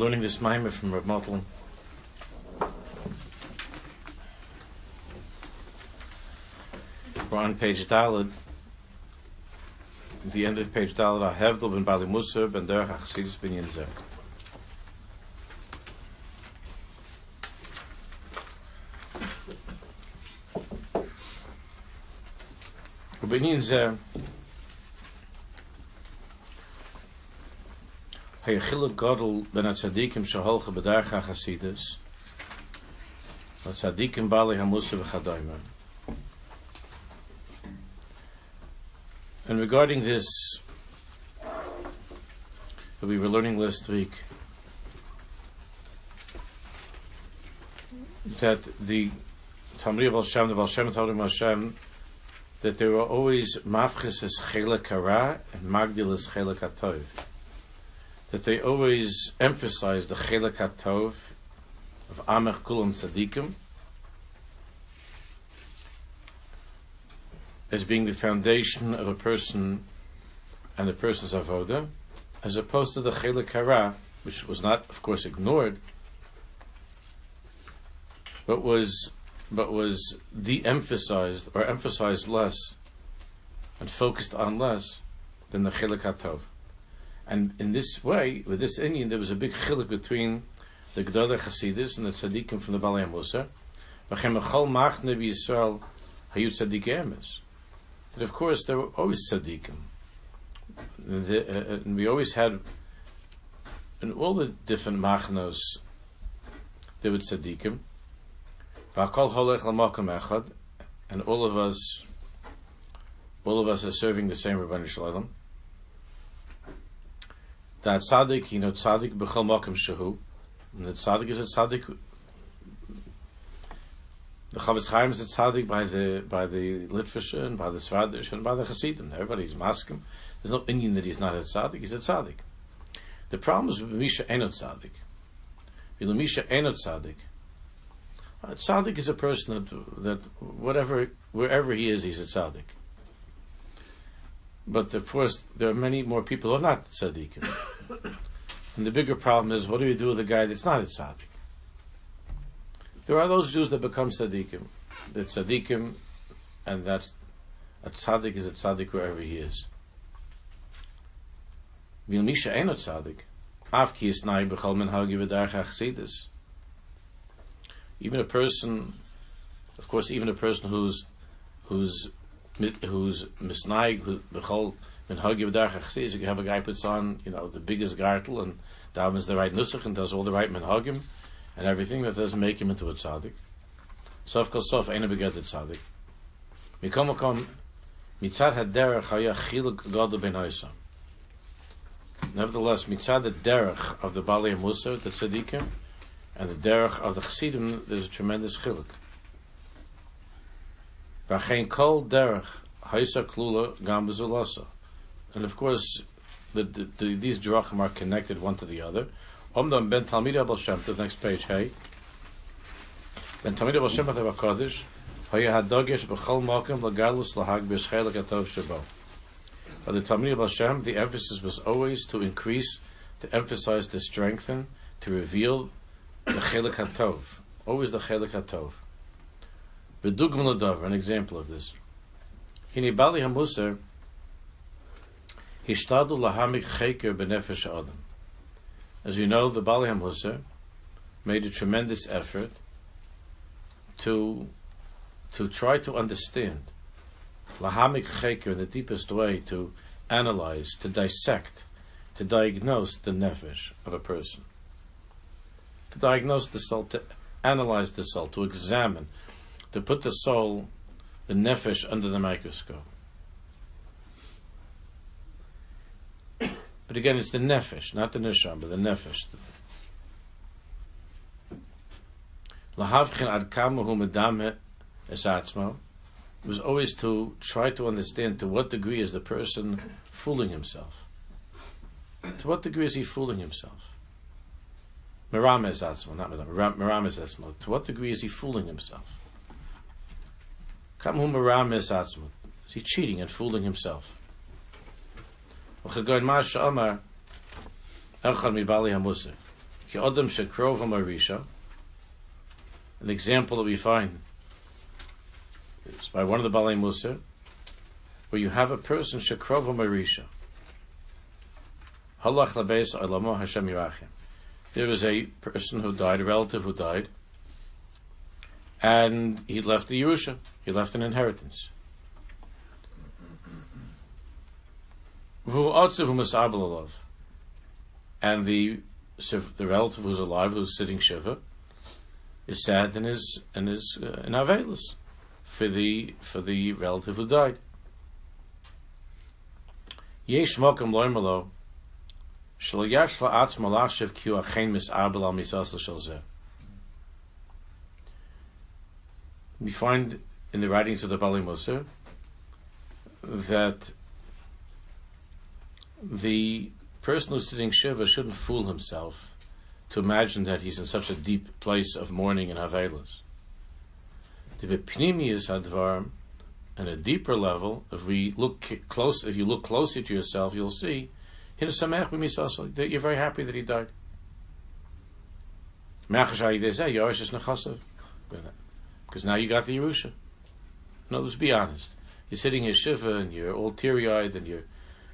Learning this mimer from Rav Motlin. We're on page Dalad. At the end of page Dalad, Ahevdel ben Bali Musa ben Derech HaChassidus ben Yinzer. Ben Yinzer Godel ben Bedarcha Bali Hamusa V'chadoyma And regarding this that we were learning last week that the Tamri of Hashem, the Tavrim Hashem, that there were always mafchis as chelak hara and magdil as chelak hatov that they always emphasize the Chelak HaTov of Amech Kulam Tzadikim as being the foundation of a person and the person's avoda, as opposed to the Chelak Hara, which was not, of course, ignored, but was but was de-emphasized or emphasized less and focused on less than the Chelak HaTov. And in this way, with this inyan, there was a big chiluk between the Gedolei Chasidus and the Tzaddikim from the Balei Musa. That of course there were always tzaddikim. The, uh, and we always had, in all the different machnos, there were tzaddikim. And all of us, all of us are serving the same Rabban That tzaddik, you know, tzaddik b'chol makom shehu, and the tzaddik is a tzaddik. The Chofetz Chaim is a tzaddik by the by the Litvische and by the Svardish and by the Chassidim. Everybody's masking. There's no inyan that he's not a tzaddik. He's a tzaddik. The problem is with Misha Enot tzaddik. With Misha Enot tzaddik. A tzaddik is a person that that whatever wherever he is, he's a tzaddik. But of course, there are many more people who are not tzaddikim. and the bigger problem is, what do you do with a guy that's not a tzaddik? There are those Jews that become tzaddikim. That tzaddikim, and that's a tzaddik is a tzaddik wherever he is. Vilmisha ain't a tzaddik. Avki is nai b'chal men hagi v'darch Even a person, of course, even a person who's who's who's misnaig b'chol min hagi v'darach achsis. You have a guy puts on you know the biggest gartel and davens the right nusach and does all the right minhagim and everything that doesn't make him into a tzaddik. Sof kol sof ain't a beget a tzaddik. Mikom makom mitzad haderech haya chiluk gadol ben. Nevertheless, mitzad the derech of the Bali Musa, the tzaddikim, and the derech of the chassidim, there's a tremendous chiluk. Kol derech haisa klula gam. And of course, the, the, the, these drachim are connected one to the other. Omdam ben Talmid Abel Shem the next page, hey. Ben Talmid Shem Tov Haya Hadogesh B'chol Malkim L'galus L'hag B'Schelek Atov Shabo. By the Talmid Shem, the emphasis was always to increase, to emphasize, to strengthen, to reveal the Chelik HaTov. Always the Chelik HaTov. V'dugman L'dav, an example of this. Hini Bali HaMuser, Hishtadu Lahamik Cheker B'nefesh Adam. As you know, the Bali HaMuser made a tremendous effort to to try to understand Lahamik Cheker in the deepest way to analyze, to dissect, to diagnose the nefesh of a person. To diagnose the soul, to analyze the soul, to examine to put the soul, the nefesh, under the microscope. But again, it's the nefesh, not the nisham, but the nefesh. Lahavchin ad kamahu medame esatzmo was always to try to understand to what degree is the person fooling himself. To what degree is he fooling himself? Merames atzmo, not Merames atzmo. To what degree is he fooling himself? Is he cheating and fooling himself? An example that we find is by one of the Balei Musa, where you have a person Shekrov Marisha. There was a person who died, a relative who died, and he left the Yerusha. He left an inheritance. And the the relative who's alive, who's sitting shiva, is sad and is and is uh, in avelus for the for the relative who died. We find in the writings of the Bali Musa that the person who's sitting Shiva shouldn't fool himself to imagine that he's in such a deep place of mourning and Havelas. The Pnimius Hadvarim, on a deeper level, if we look close, if you look closely to yourself, you'll see that you're very happy that he died. Because now you got the Yerusha. No, let's be honest. You're sitting here Shiva and you're all teary eyed and you're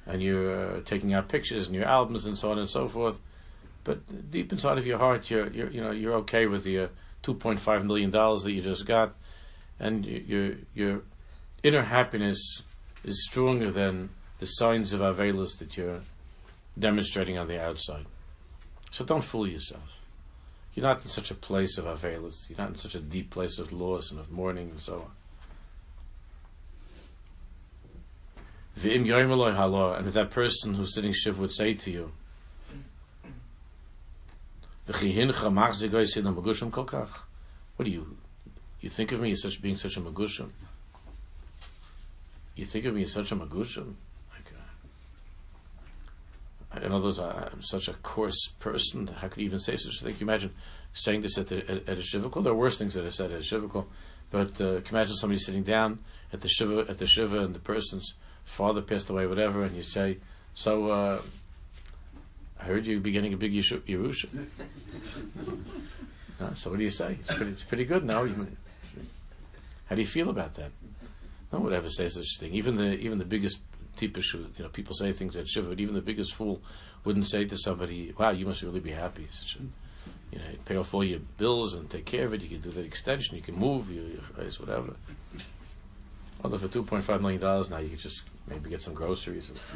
and you're uh, taking out pictures and your albums and so on and so forth. But deep inside of your heart, you're, you're you know you're okay with the uh, 2.5 million dollars that you just got, and your your inner happiness is stronger than the signs of avelus that you're demonstrating on the outside. So don't fool yourself. You're not in such a place of avelus. You're not in such a deep place of loss and of mourning and so on. And if that person who's sitting shiv would say to you, What do you you think of me as such being such a magushim? You think of me as such a magushim? In other words, I'm such a coarse person. How could you even say such a thing? Can you imagine saying this at, the, at, at a shivukal? There are worse things that are said at a shivukal, but uh, can you imagine somebody sitting down at the shiva at the shiva and the person's father passed away, whatever, and you say, so uh, I heard you beginning a big Yerusha. uh, so what do you say? It's pretty, it's pretty good now. How do you feel about that? No one would ever say such a thing. Even the even the biggest tipish, you know, people say things at shiva, but even the biggest fool wouldn't say to somebody, "Wow, you must really be happy." Such a, you know, pay off all your bills and take care of it. You can do the extension. You can move. You, you whatever. Although for two point five million dollars now, you can just maybe get some groceries.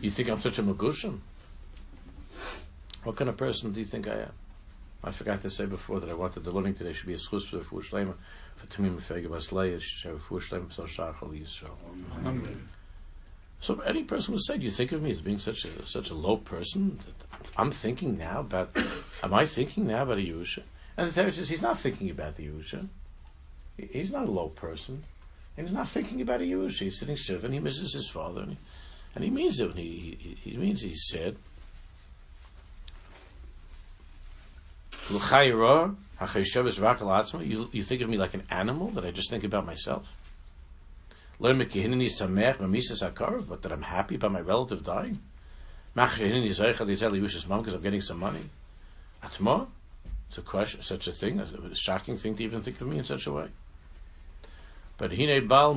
you think I'm such a magushim? What kind of person do you think I am? I forgot to say before that I wanted the learning today should be a schus for shleima for tamim fege basleya should have so shachal yisrael. So any person would say, "Do you think of me as being such a such a low person?" I'm thinking now about. am I thinking now about a Yusha? And the Torah says he's not thinking about the Yusha. He's not a low person. And he's not thinking about a Yusha. He's sitting stiff and he misses his father. And he, and he means it when he, he, he means he's sad. You, you think of me like an animal that I just think about myself? But that I'm happy about my relative dying? Because I'm getting some money. Atma? It's a question, such a thing, a shocking thing to even think of me in such a way. But Hine Bal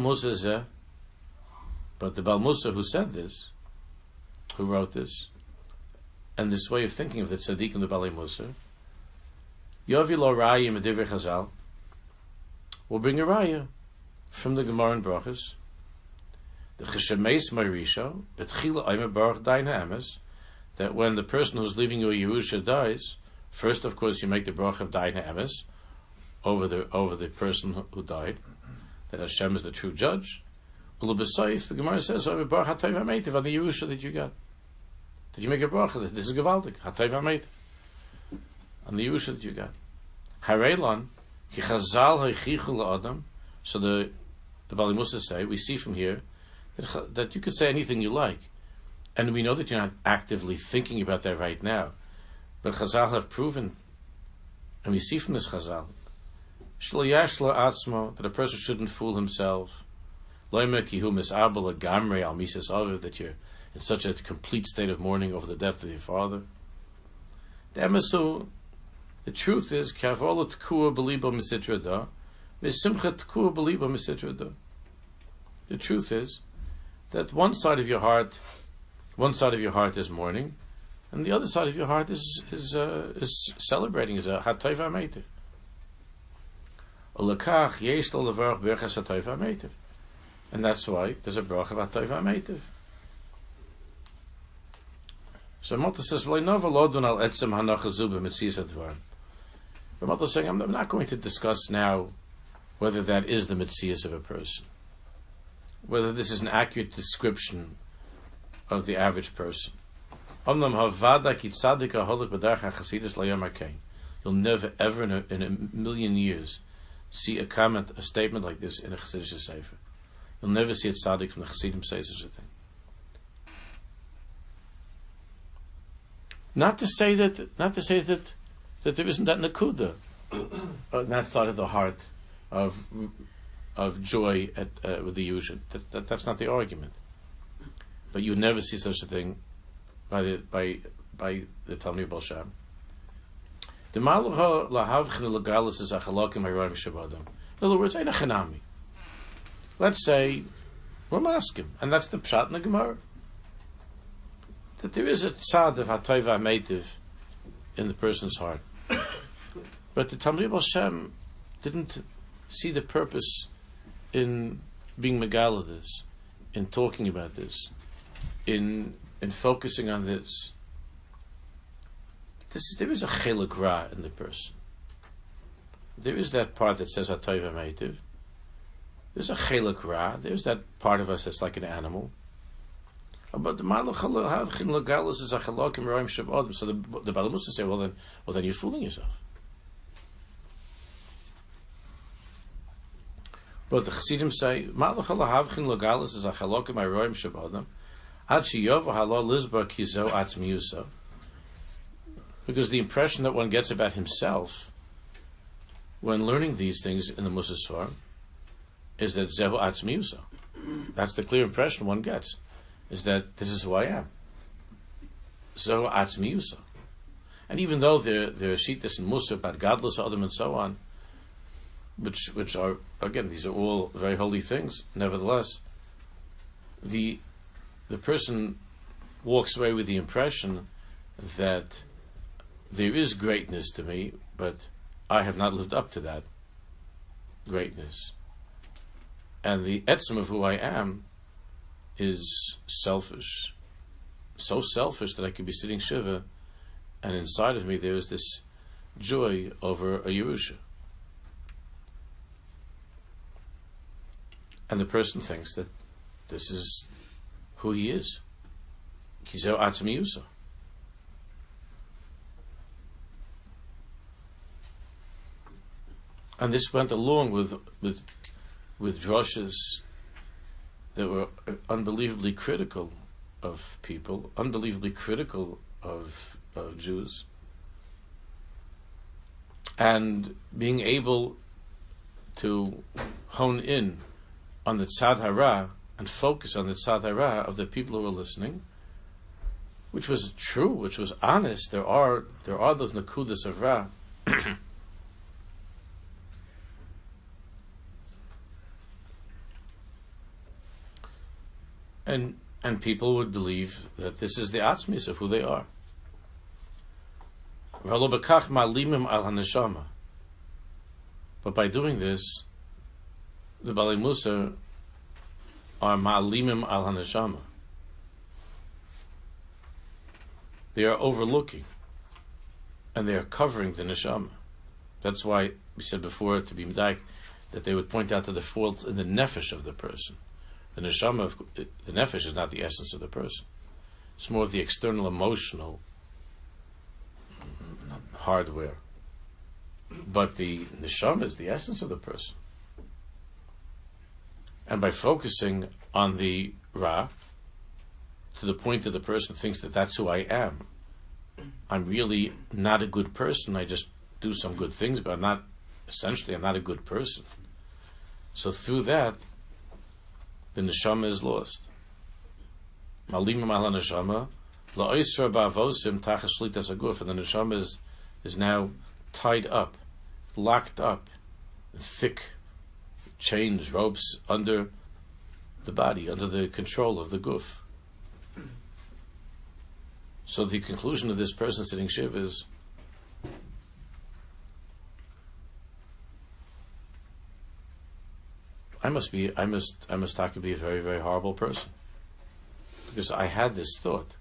but the Bal Musa who said this, who wrote this, and this way of thinking of the tzaddik and the Bali Musa, Yovi lo raya medivir Chazal, will bring a raya from the Gemara and Brachas, the Cheshemes Marisha, Betchila Aimer Baruch Emes, that when the person who's leaving you Yerusha dies, First, of course, you make the bracha of Emes over the over the person who died, that Hashem is the true judge. Ulubesayif, the Gemara says, over Baruch Hatayv HaMeitiv, on the Yerusha that you got. Did you make a bracha? This is Gavaldik, Hatayv HaMeitiv. On the Yerusha that you got. Hareilon, Ki Chazal Haichichu Adam. So the, the Bali Musa say, we see from here, that, that you could say anything you like. And we know that you're not actively thinking about that right now. But Chazal have proven, and we see from this Chazal, that a person shouldn't fool himself. That you're in such a complete state of mourning over the death of your father. The truth is, kavola tkua belibo misitra da, misimcha tkua belibo misitra da. The truth is that one side of your heart, one side of your heart is mourning, and the other side of your heart is is uh, is celebrating, is a hatayv ametiv. And that's why there's a bracha of hatayv ametiv. So Mata says, "Well, I never lodun al etzem hanach zubim mitzis advar." But is saying, I'm, I'm not going to discuss now whether that is the mitzias of a person, whether this is an accurate description of the average person. You'll never ever in a, in a million years see a comment, a statement like this in a Chassidish Sefer. You'll never see a tzaddik from the Chassidim say such a thing. Not to say that, not to say that, that there isn't that nakuda on that side of the heart of of joy at, uh, with the Yushin. That, that, that's not the argument. But you never see such a thing by the by by the Talmud Balsham. The malucha lahavchin is. In other words, ain't a chanami. Let's say we're maskim, and that's the pshat in the Gemara. That there is a tzad of hatayva meitiv in the person's heart, but the Talmud Balsham didn't see the purpose in being megala this, in talking about this, in in focusing on this. This is, there is a chelik ra in the person. There is that part that says hatoiva meitiv. There's a chelik ra. There's that part of us that's like an animal. But the legalis is a chalakim roim. So the the Balamusa say, well then, well then you're fooling yourself. But the Chassidim say, malach halahavchin legalis is a chalakim roim shabadim. Because the impression that one gets about himself when learning these things in the Musa Svar is that Zehu Atzmiyusa. That's the clear impression one gets, is that this is who I am. Zehu Atzmiyusa. And even though there, there are Shittas and Musa about godless Adam and so on, which which are again these are all very holy things, nevertheless, the the person walks away with the impression that there is greatness to me, but I have not lived up to that greatness. And the etzem of who I am is selfish. So selfish that I could be sitting Shiva, and inside of me there is this joy over a Yerusha. And the person thinks that this is who he is. Kizel Atzmiyusa. And this went along with with with drushes that were unbelievably critical of people, unbelievably critical of, of Jews, and being able to hone in on the tzad hara and focus on the tzadara of the people who were listening, which was true, which was honest. There are there are those nakudas of ra. and and people would believe that this is the atzmis of who they are. But by doing this, the Bali Musa are ma'alimim al haneshama. They are overlooking, and they are covering the neshama. That's why we said before to be medaik that they would point out to the faults in the nefesh of the person. The neshama, of, the nefesh is not the essence of the person. It's more of the external emotional hardware. But the neshama is the essence of the person. And by focusing on the Ra, to the point that the person thinks that that's who I am, I'm really not a good person. I just do some good things, but I'm not, essentially, I'm not a good person. So through that, the neshama is lost. Malim Mal Neshama, La'isra Ba'avosim Tachas Shlitas Aguf, and the Neshama is, is now tied up, locked up, thick chains, ropes under the body, under the control of the guf. So the conclusion of this person sitting shiv is I must be I must I must talk to be a very, very horrible person. Because I had this thought.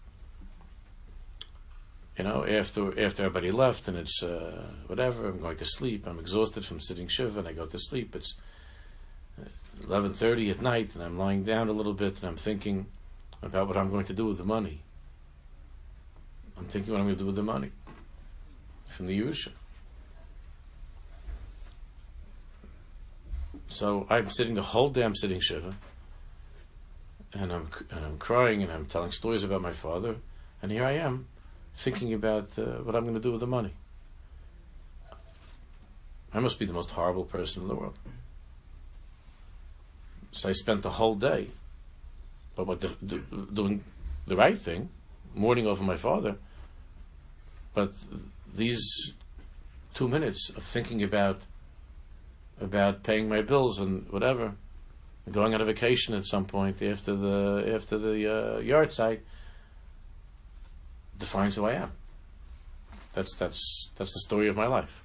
You know, after after everybody left and it's uh, whatever, I'm going to sleep. I'm exhausted from sitting shiva, and I go to sleep. It's eleven thirty at night, and I'm lying down a little bit, and I'm thinking about what I'm going to do with the money. I'm thinking what I'm going to do with the money from the Yerusha. So I'm sitting the whole day. I'm sitting shiva, and I'm and I'm crying, and I'm telling stories about my father, and here I am thinking about uh, what I'm going to do with the money. I must be the most horrible person in the world. So I spent the whole day, but what the, the, doing the right thing, mourning over my father. But these two minutes of thinking about about paying my bills and whatever, going on a vacation at some point after the after the uh, yahrzeit, defines who I am. That's that's that's the story of my life.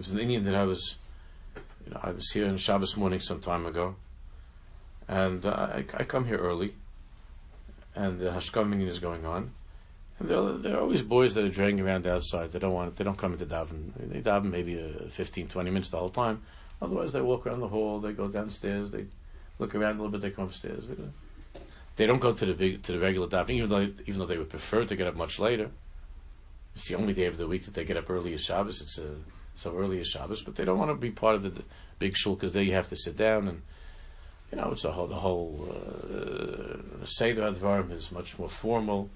Was an inyan that I was, you know, I was here on Shabbos morning some time ago, and uh, I, I, come here early, and the Hashkam is going on, and there are, there are always boys that are dragging around outside. They don't want. They don't come into daven. They daven maybe a 15, 20 minutes the whole time. Otherwise, they walk around the hall. They go downstairs. They look around a little bit. They come upstairs. They, they don't go to the big to the regular davening, even though even though they would prefer to get up much later. It's the only day of the week that they get up early as Shabbos. It's a, so early as Shabbos, but they don't want to be part of the, the big shul because there you have to sit down and you know it's a whole the whole uh, seder advarim is much more formal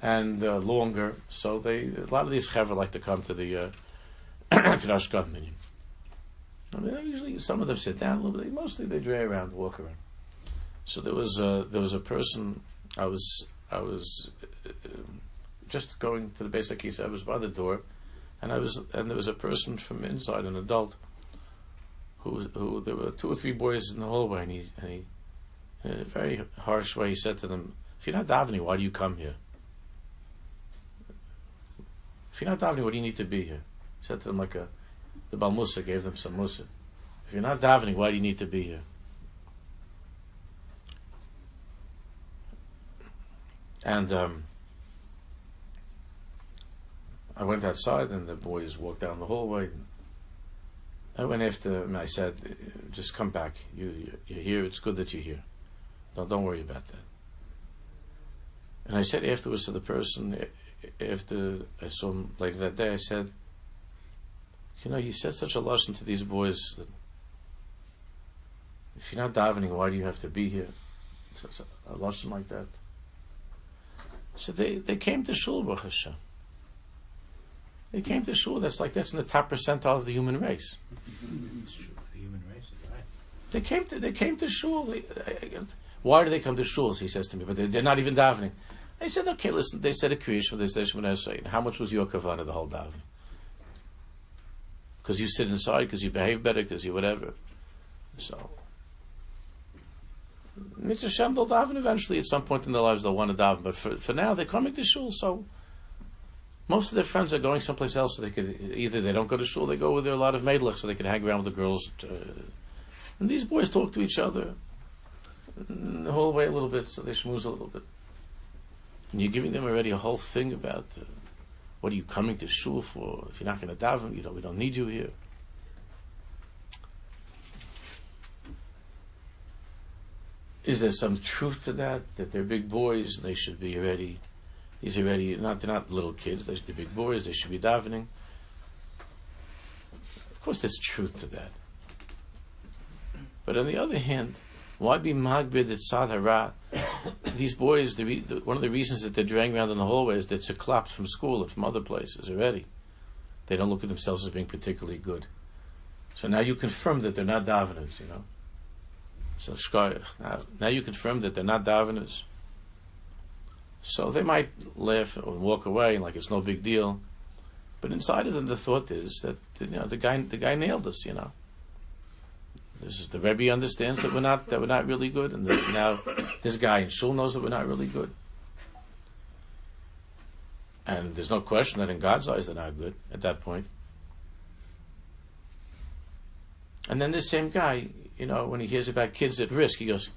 and uh, longer. So they a lot of these chaver like to come to the uh, to. I mean, usually some of them sit down a little bit. Mostly they drag around, walk around. So there was a, there was a person. I was I was uh, just going to the basic case. I was by the door, and I was and there was a person from inside, an adult, who who there were two or three boys in the hallway, and he, and he in a very harsh way he said to them, "If you're not davening, why do you come here?" If you're not davening, what do you need to be here? He said to them like a, the Bal Musa gave them some Musa. If you're not davening, why do you need to be here? And um, I went outside, and the boys walked down the hallway. I went after them and I said, "Just come back. You, you're here. It's good that you're here. Don't don't worry about that." And I said afterwards to the person, after I saw him later that day, I said, you know, you said such a lesson to these boys if you're not davening, why do you have to be here? Such a, lesson like that. So they, they came to shul, Hashem. They came to shul. That's like that's in the top percentile of the human race. It's true. The human race is right. They came to they came to shul. They, why do they come to shuls? He says to me, but they, are not even davening. I said, okay, listen, they said a Kriyish, they said Shemona Esrei. How much was your kavanah the whole davening? Because you sit inside, because you behave better, because you whatever. So, Mitzvah Shem, they'll daven eventually at some point in their lives, they'll want to daven, but for, for now, they're coming to shul, so most of their friends are going someplace else, so they could, either they don't go to shul, they go with their, a lot of maidlich, so they can hang around with the girls. Uh, and these boys talk to each other the whole way a little bit, so they schmooze a little bit. And you're giving them already a whole thing about uh, what are you coming to shul for? If you're not going to daven, you know, we don't need you here. Is there some truth to that? That they're big boys and they should be already, these already, not, they're not little kids, they're big boys, they should be davening. Of course, there's truth to that. But on the other hand, why be magbid at sadharat these boys, the, the, one of the reasons that they're dragging around in the hallways, they're collapsed from school and from other places already. They don't look at themselves as being particularly good. So now you confirm that they're not daveners, you know. So. Now, now you confirm that they're not daveners. So they might laugh and walk away like it's no big deal. But inside of them, the thought is that you know the guy the guy nailed us. You know, this is, the Rebbe understands that we're not that we're not really good, and that now this guy in shul knows that we're not really good. And there's no question that in God's eyes they're not good at that point. And then this same guy, you know, when he hears about kids at risk, he goes,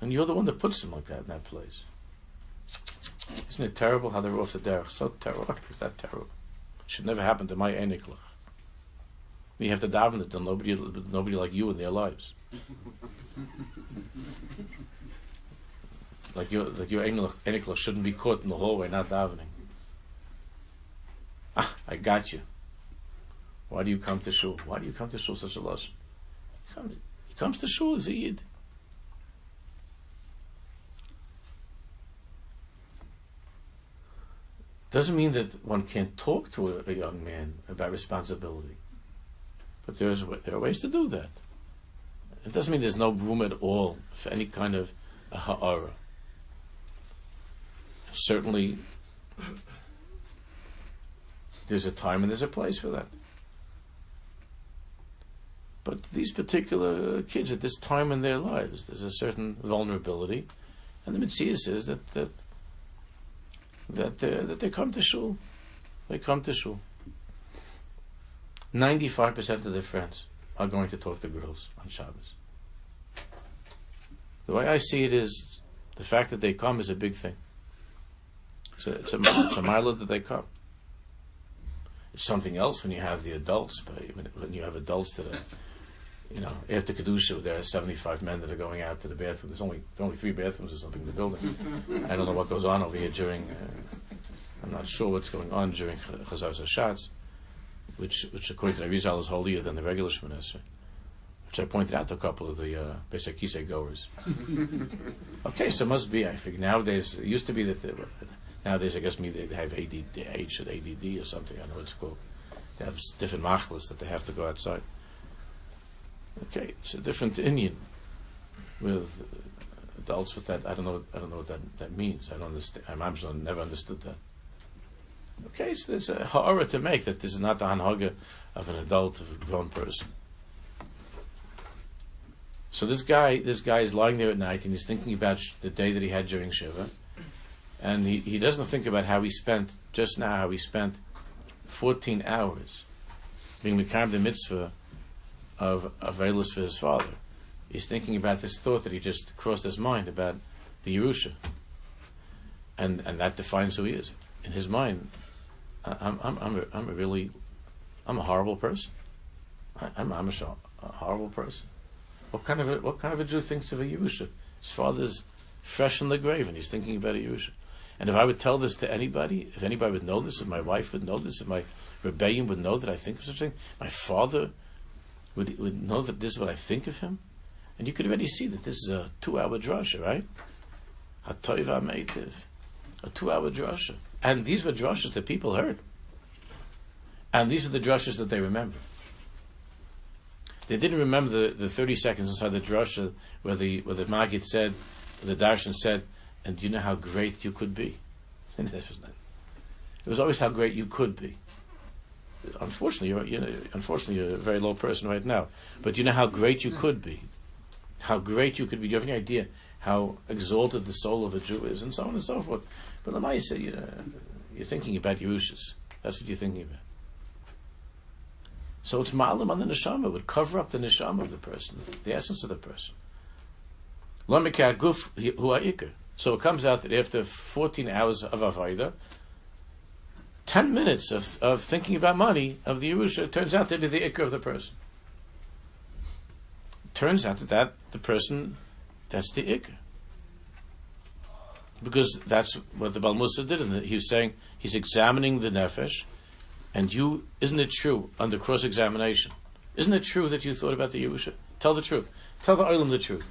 and you're the one that puts them like that in that place. Isn't it terrible how they're off the derech? So terrible. Is that terrible? Should never happen to my eniklach. We have to daven that there'll nobody, nobody like you in their lives. like your, like your eniklach shouldn't be caught in the hallway not davening. Ah, I got you. Why do you come to shul? Why do you come to shul such a loss? He comes to shul as a yid. Doesn't mean that one can't talk to a, a young man about responsibility. But there's, there are ways to do that. It doesn't mean there's no room at all for any kind of a ha'ara. Certainly, there's a time and there's a place for that. But these particular kids at this time in their lives, there's a certain vulnerability, and the mitzvah says that that that, uh, that they come to shul. They come to shul. 95% of their friends are going to talk to girls on Shabbos. The way I see it is the fact that they come is a big thing. It's a, it's a, it's a mile that they come. It's something else when you have the adults, but when you have adults that are, you know, after Kedusha, there are 75 men that are going out to the bathroom. There's only, only three bathrooms or something in the building. I don't know what goes on over here during, uh, I'm not sure what's going on during Chazar Hashatz which, which according to the Rizal is holier than the regular Shemoneh which I pointed out to a couple of the uh, Pesach Kisei goers. okay, so it must be. I think nowadays it used to be that they, nowadays I guess maybe they have ADD, ADD or something. I don't know what it's called. They have different machlas that they have to go outside. Okay, it's a different inyan with adults with that. I don't know. I don't know what that, that means. I don't understand. I'm never understood that. Okay, so there's a ha'ara to make that this is not the hanhaga of an adult, of a grown person. So this guy, this guy is lying there at night and he's thinking about the day that he had during Shiva, and he, he doesn't think about how he spent just now how he spent 14 hours being Mekayim the mitzvah of Avelis for his father. He's thinking about this thought that he just crossed his mind about the Yerusha, and and that defines who he is in his mind. I'm, I'm, I'm, a, I'm a really, I'm a horrible person. I, am I'm, a, a, horrible person. What kind of a, what kind of a Jew thinks of a Yerusha? His father's fresh in the grave and he's thinking about a Yerusha. And if I would tell this to anybody, if anybody would know this, if my wife would know this, if my rebellion would know that I think of such a thing, my father would, would know that this is what I think of him. And you could already see that this is a two-hour drasha, right? Hatoiva meitiv. A two-hour drasha. And these were drushes that people heard. And these are the drushes that they remember. They didn't remember the, the 30 seconds inside the drusha where the, where the Maggid said, the Darshan said, and do you know how great you could be? And this was not, it was always how great you could be. Unfortunately, you're, you know, unfortunately, you're a very low person right now. But you know how great you hmm. could be? How great you could be? Do you have any idea how exalted the soul of a Jew is, and so on and so forth? But the Maisa, uh, you know, you're thinking about Yerushas. That's what you're thinking about. So it's ma'alim on the neshama. It would cover up the neshama of the person, the essence of the person. So it comes out that after 14 hours of Avaida, 10 minutes of, of thinking about money of the Yerusha turns out to be the ikr of the person. Turns out that, that the person, that's the ikr because that's what the Balmusa did. And he was saying he's examining the nefesh, and you isn't it true under cross examination? Isn't it true that you thought about the Yerusha? Tell the truth. Tell the Olam the truth.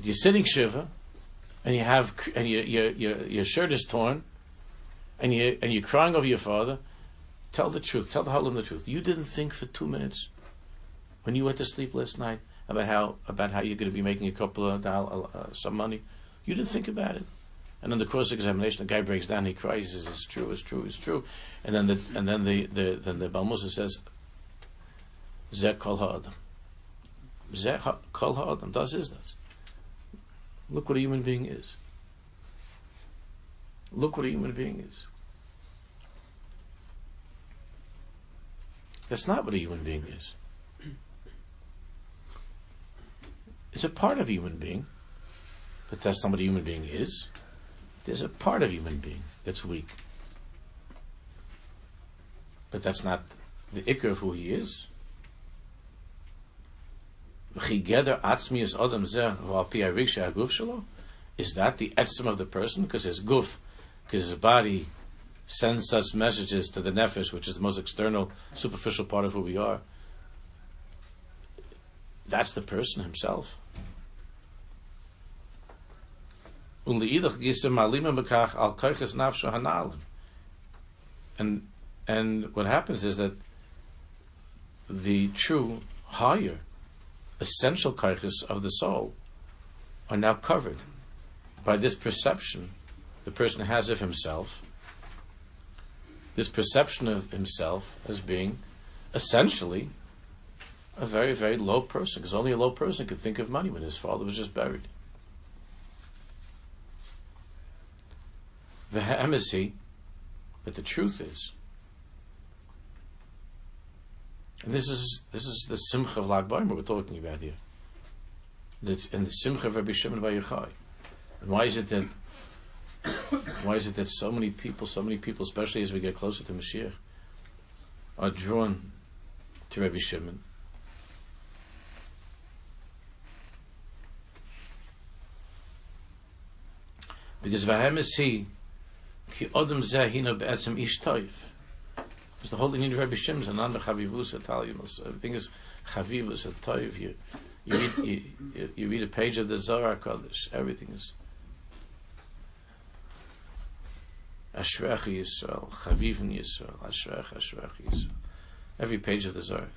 You're sitting shiva, and you have and your your your, your shirt is torn, and you and you're crying over your father. Tell the truth. Tell the Halim the truth. You didn't think for two minutes when you went to sleep last night about how about how you're going to be making a couple of uh, some money. You didn't think about it. And in the cross examination, the guy breaks down. He cries. He says, "It's true. It's true. It's true." And then the and then the, the then the Balmusa says, "Zeh kol ha'adam." Zeh kol ha'adam. Das is das. Look what a human being is. Look what a human being is. That's not what a human being is. It's a part of a human being, but that's not what a human being is. There's a part of a human being that's weak. But that's not the ikr of who he is. Is that the etzim of the person? Because his guf, because his body sends such messages to the nefesh, which is the most external, superficial part of who we are. That's the person himself. And and what happens is that the true higher essential kaiches of the soul are now covered by this perception the person has of himself, this perception of himself as being essentially a very, very low person, because only a low person could think of money when his father was just buried. The but the truth is, and this is this is the simcha of Lag BaOmer we're talking about here. And the simcha of Rabbi Shimon Bar. And why is it that why is it that so many people, so many people, especially as we get closer to Mashiach, are drawn to Rabbi Shimon? Because Vahem is he, ki odem zeh hina be'etzem ish toiv. Because the whole thing in Rabbi Shimon is another chavivus Italianos. Everything is chavivus a toiv. You, you read, you, you read a page of the Zohar Kodesh. Everything is Ashrech Yisrael, Chaviv Yisrael, Ashrech, Ashrech Yisrael. Every page of the Zohar.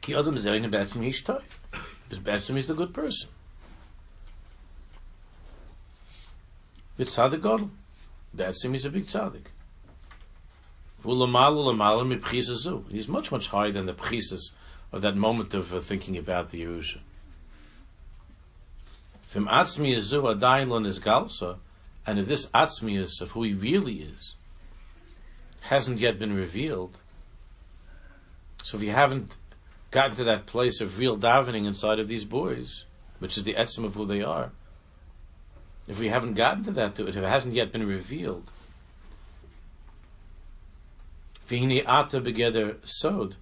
Ki Adam is in Betzim Ish Toy. Because Betzim is the good person. With Tzaddik Godel. Betzim is a big Tzaddik. He's much, much higher than the pchises of that moment of uh, thinking about the Yerusha. From Atzmi Yezu Adayin is Galsa, and if this Atzmius of who he really is hasn't yet been revealed, so if you haven't gotten to that place of real davening inside of these boys, which is the etzim of who they are, if we haven't gotten to that, if it hasn't yet been revealed, v'hini ata begeder sod,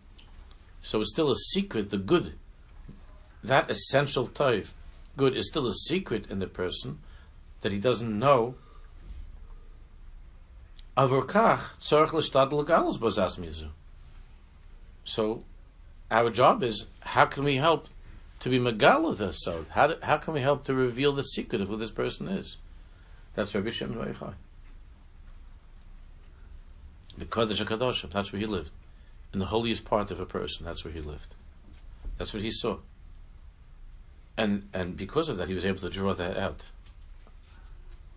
so it's still a secret. The good, that essential toiv, good is still a secret in the person that he doesn't know. So our job is how can we help to be megala the sod? How, how can we help to reveal the secret of who this person is? That's Rabbi Shimon Yochai. The Kodesh HaKadoshim, that's where he lived. In the holiest part of a person, that's where he lived. That's what he saw. And, and because of that, he was able to draw that out.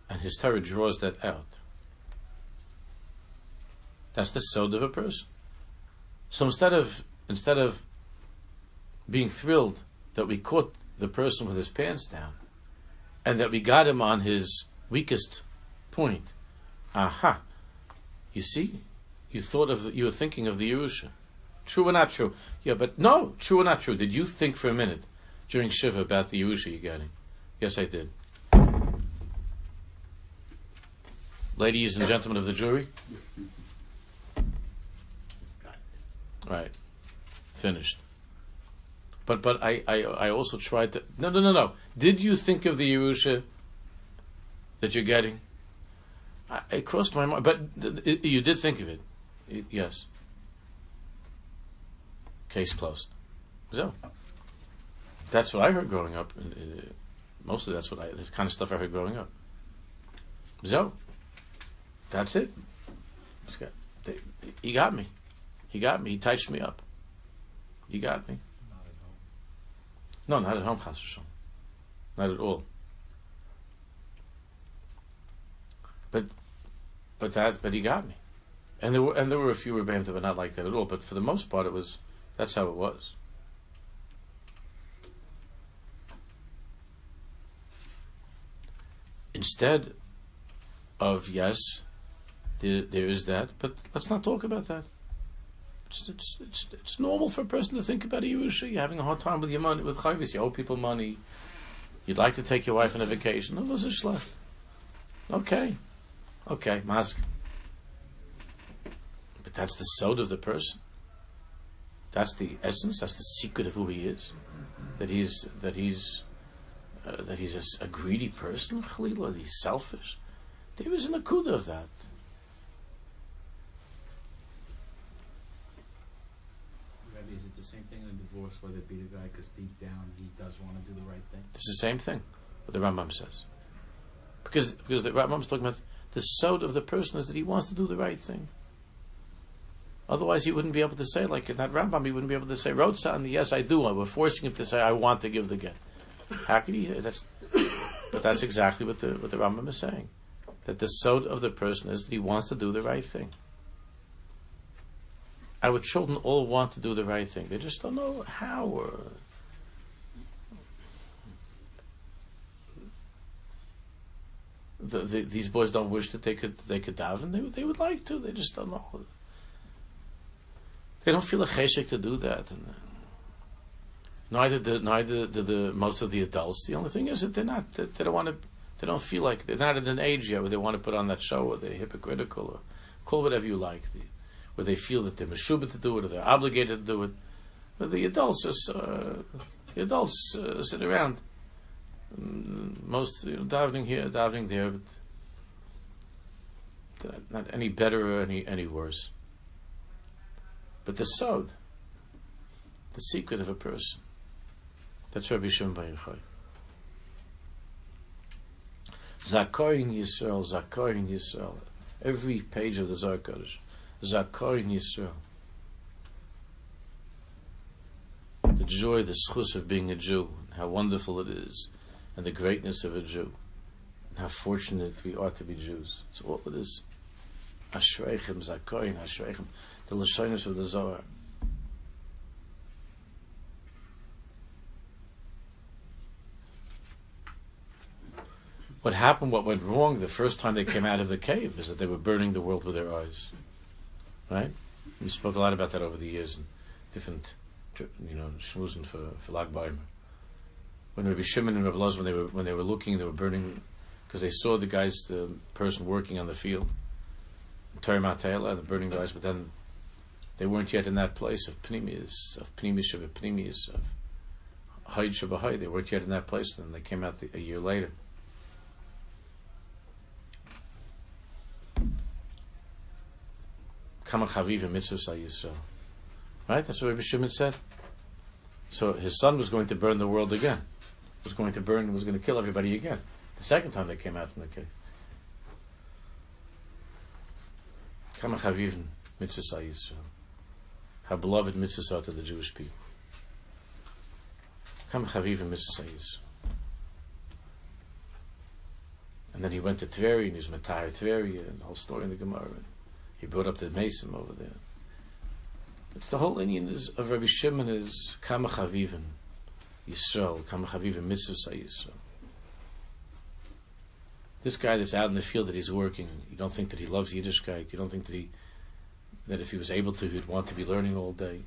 And his Torah draws that out. That's the sod of a person. So instead of instead of being thrilled that we caught the person with his pants down and that we got him on his weakest point, aha, you see, you thought of the, you were thinking of the Yerusha. True or not true? Yeah, but no, true or not true? Did you think for a minute during Shiva about the Yerusha you're getting? Yes, I did. Ladies and gentlemen of the jury? Right finished. But but I, I I also tried to no no no no. Did you think of the Yerusha that you're getting? I, it crossed my mind, but it, you did think of it. it yes. Case closed. So that's what I heard growing up. Uh, mostly that's what I the kind of stuff I heard growing up. So that's it. He got me. He got me. He touched me up. He got me. No, not at home, Chas Not at all. But, but that, but he got me, and there were, and there were a few rebbeim that were not like that at all. But for the most part, it was that's how it was. Instead of yes, there, there is that, but let's not talk about that. It's, it's, it's, it's, normal for a person to think about a Yerusha. You're having a hard time with your money, with chayvis. You owe people money. You'd like to take your wife on a vacation. Oh, was a schlecht. Okay. Okay, mask. But that's the soul of the person. That's the essence. That's the secret of who he is. That he's that he's uh, that he's a, a greedy person. That he's selfish. There is an akuda of that. Whether it be the guy because deep down he does want to do the right thing? It's the same thing, what the Rambam says. Because, because the Rambam's talking about the sod of the person is that he wants to do the right thing. Otherwise, he wouldn't be able to say, like in that Rambam, he wouldn't be able to say, Rotsan, yes, I do. We're forcing him to say, I want to give the get. How could he? That's, but that's exactly what the, what the Rambam is saying. That the sod of the person is that he wants to do the right thing. Our children all want to do the right thing. They just don't know how. Or the, the, these boys don't wish that they could they could daven. They they would like to. They just don't know. They don't feel a cheshik to do that. And, neither the neither the, the most of the adults. The only thing is that they're not. They, they don't want to. They don't feel like they're not at an age yet where they want to put on that show or they're hypocritical or call whatever you like. The, where they feel that they're meshubah to do it or they're obligated to do it. But the adults just, uh, the adults uh, sit around. Mm, most you know, davening here, davening there, but not any better or any any worse. But the sod, the secret of a person, that's Rabbi Shimon Bar Yochai. Zakorin Yisrael, Zakorin Yisrael. Every page of the Zohar Kodesh Zakor in Yisrael. The joy, the schus of being a Jew, how wonderful it is, and the greatness of a Jew, and how fortunate we are to be Jews. It's all it is. Ashreichem, Zakorin, Ashreichem, the Lashonis of the Zohar. What happened, what went wrong the first time they came out of the cave is that they were burning the world with their eyes. Right? We spoke a lot about that over the years and different, you know, shmuzin for, for Lag. When Rabbi Shimon and Rabbi Loz, when they were, when they were looking, they were burning, because they saw the guys, the person working on the field, Terry Taylor, the burning guys, but then they weren't yet in that place of pneumias, of pneumias, of pneumias, of Haid Shabahai. They weren't yet in that place, and then they came out the, a year later. Kama Chaviv Mitzvah Yisrael. Right? That's what Rabbi Shimon said. So his son was going to burn the world again. Was going to burn, was going to kill everybody again. The second time they came out from the cave. Kama Chaviv Mitzvah Yisrael. How beloved mitzvahs are to the Jewish people. Kama Chaviv Mitzvah Yisrael. And then he went to Tveri and he was Matai Tveri and the whole story in the Gemara. He brought up the Mason over there. It's the whole inyan is, of Rabbi Shimon is Kama Chavivin Yisrael, Kama Chavivin Mitzvah Yisrael. This guy that's out in the field that he's working, you don't think that he loves Yiddishkeit. You don't think that he that if he was able to, he'd want to be learning all day.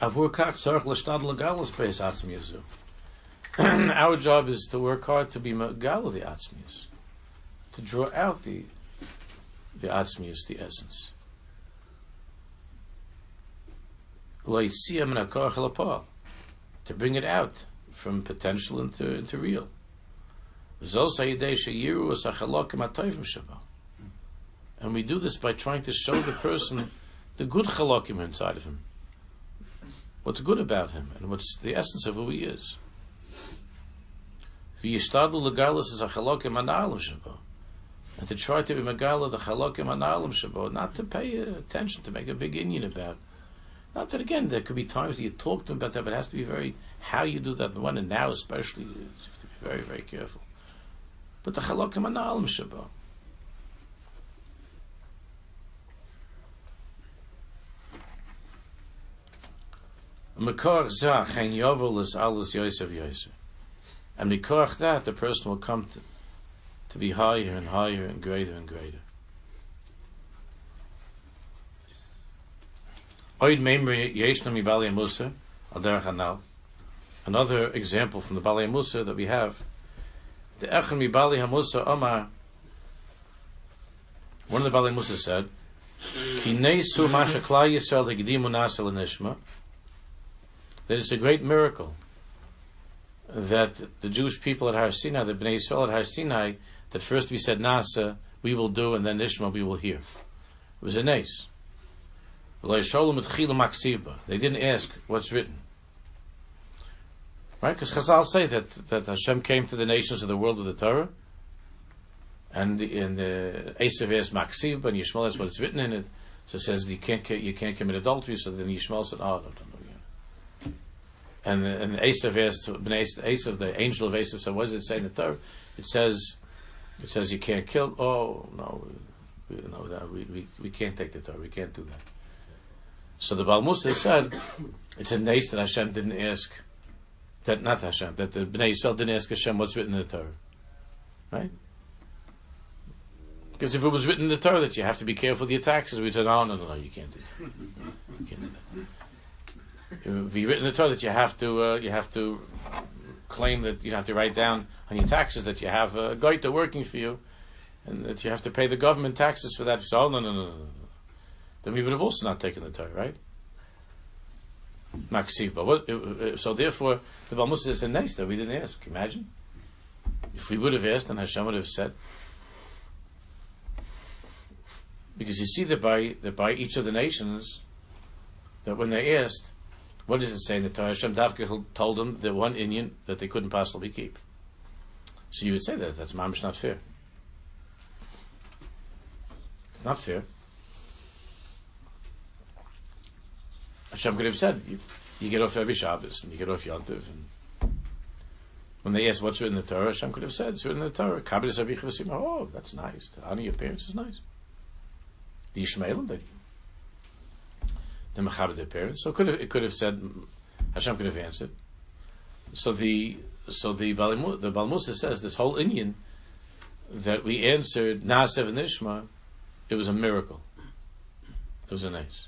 Avur kach tzarich l'shtad l'galos beis atzmi yazu. our job is to work hard to be gal of the atzmius, to draw out the the atzmius, the essence. to bring it out from potential into, into real. And we do this by trying to show the person the good chalakim inside of him. What's good about him and what's the essence of who he is. And to try to be megala the chalakim analim shabo, not to pay attention, to make a big inyan about. Not that again, there could be times that you talk to him about that, but it has to be very how you do that. One and now especially, you have to be very, very careful. But the chalakim analim shabo. Mekor zach ein yovel is alles Yosef Yosef. And because that, the person will come to, to be higher and higher and greater and greater. Another example from the Bali Musa that we have. The Bali Hamusa Omar. One of the Bali Musa said, Ki neisu masha klal Yisrael l'nishma. That it's a great miracle that the Jewish people at Har Sinai, the Bnei Yisrael at Har Sinai, that first we said Nasa, we will do, and then Ishma, we will hear. It was a nace. They didn't ask what's written. Right? Because Chazal say that, that Hashem came to the nations of the world with the Torah, and in the uh, Esav asked Maksiv, and Yishmael asked what's written in it. So it says you can't you can't commit adultery. So then Yishmael said, "Oh, no, no." And and asked the angel of Esav said, "What does it say in the Torah?" It says it says you can't kill. Oh no, we, no, that, we, we, we can't take the Torah. We can't do that. So the Baal Musa said it's a nace that Hashem didn't ask. That not Hashem. That the Bnei Yisrael didn't ask Hashem what's written in the Torah, right? Because if it was written in the Torah that you have to be careful with your taxes, we'd say, no, no, no, no, you can't do that. You can't do that. Be written in the Torah that you have to, uh, you have to claim that you have to write down on your taxes that you have a goita working for you, and that you have to pay the government taxes for that. So, oh, no, no, no, no, no. Then we would have also not taken the Torah, right? Maksiva. So therefore, the Balmus is a nice that we didn't ask. Imagine if we would have asked, and Hashem would have said, because you see that by that by each of the nations, that when they asked, what does it say in the Torah? Hashem Davka told them the one inyan that they couldn't possibly keep. So you would say that that's mamish not fair. It's not fair. Hashem could have said, you, you get off every Shabbos and you get off Yontiv. And when they asked what's written in the Torah, Hashem could have said, it's written in the Torah. Oh, that's nice. To honor your parents is nice. The Ishmaelim, they the Mechabed their parents. So it could have, it could have said, Hashem could have answered. So the so the the Balmusa says this whole inyan that we answered Nasev and Ishma, it was a miracle. It was a nice.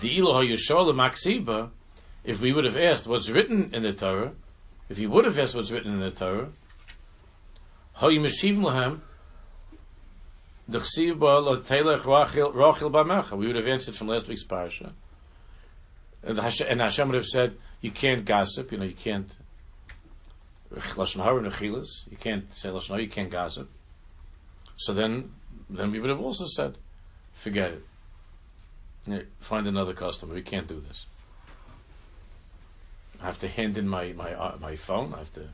The if we would have asked what's written in the Torah, if you would have asked what's written in the Torah, we would have answered from last week's parsha. And Hashem would have said, you can't gossip, you know, you can't you can't say Lashon you can't gossip. So then, then we would have also said, forget it. Find another customer. We can't do this. I have to hand in my my uh, my phone. I have to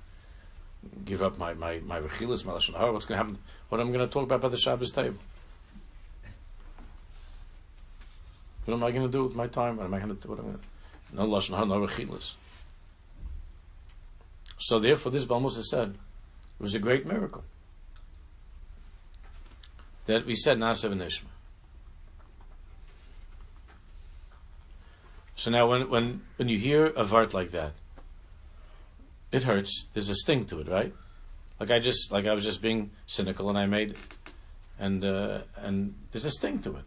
give up my my my rechilas, my lashon hara. What's going to happen? What I'm going to talk about by the Shabbos table? What am I going to do with my time? What am I going to do? I going to, no lashon hara, no rechilas. So therefore, this Balmusa said it was a great miracle that we said Nasav and Ishma. So now, when when when you hear a vart like that, it hurts. There's a sting to it, right? Like I just, like I was just being cynical, and I made, and uh, and there's a sting to it.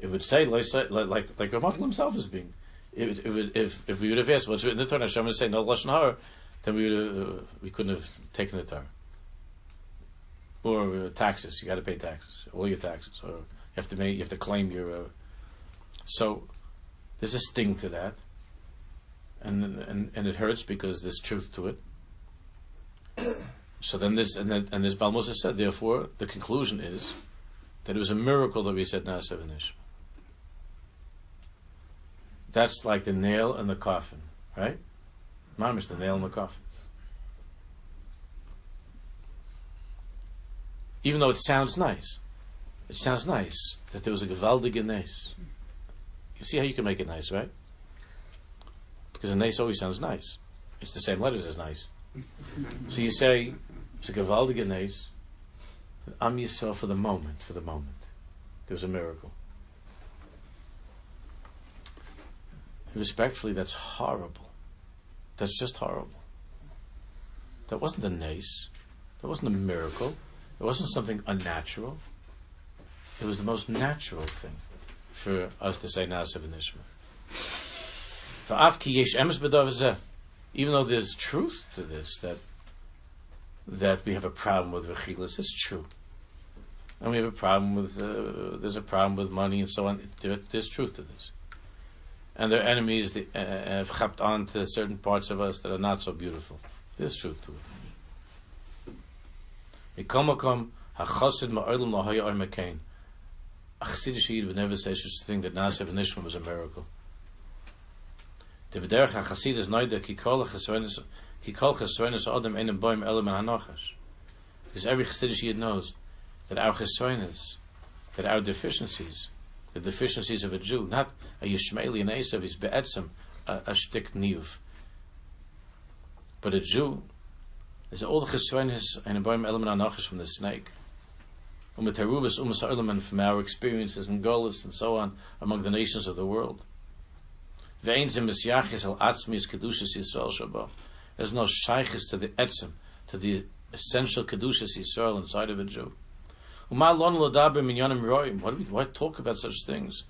It would say like like like Ramat himself is being. If, if, if, if we would have asked what's written in the Torah, Hashem would say no lashon hara, then we would uh, we couldn't have taken the Torah. or uh, taxes. You got to pay taxes, all your taxes, or you have to make, you have to claim your. Uh, so there's a sting to that, and and and it hurts because there's truth to it. So then this and then and this Balmusa said. Therefore, the conclusion is that it was a miracle that we said Nasav and. That's like the nail in the coffin, right? Mom the nail in the coffin. Even though it sounds nice, it sounds nice that there was a gewaldige nes. You see how you can make it nice, right? Because a nice always sounds nice. It's the same letters as nice. so you say, it's a gewaldige nes. Am Yisrael for the moment, for the moment. There was a miracle. Respectfully, that's horrible. That's just horrible. That wasn't a nace. That wasn't a miracle. It wasn't something unnatural. It was the most natural thing for us to say Nasav and Ishma. Even though there's truth to this, that that we have a problem with Rechilas, it's true. And we have a problem with, uh, there's a problem with money and so on. There, there's truth to this. And their enemies uh, have chapped on to certain parts of us that are not so beautiful. There's truth to it. Mikomakom hachosid ma'olim lahaya or mekain. A would never say such a thing that Nasav and Ishmael was a miracle. Bederach is einem boim hanochash. Because every Chassidish Yid knows that our chesronis, that our deficiencies, the deficiencies of a Jew, not a Yishmaeli and Esav, is be'etzim, a, a shtik niyuv. But a Jew is all the chesronis and a boim elam hanochash from the snake. Um and from our experiences in Golis and so on among the nations of the world. There's no shaykhis to the etzim, to the essential kedushas Yisrael inside of a Jew. What do we why talk about such things?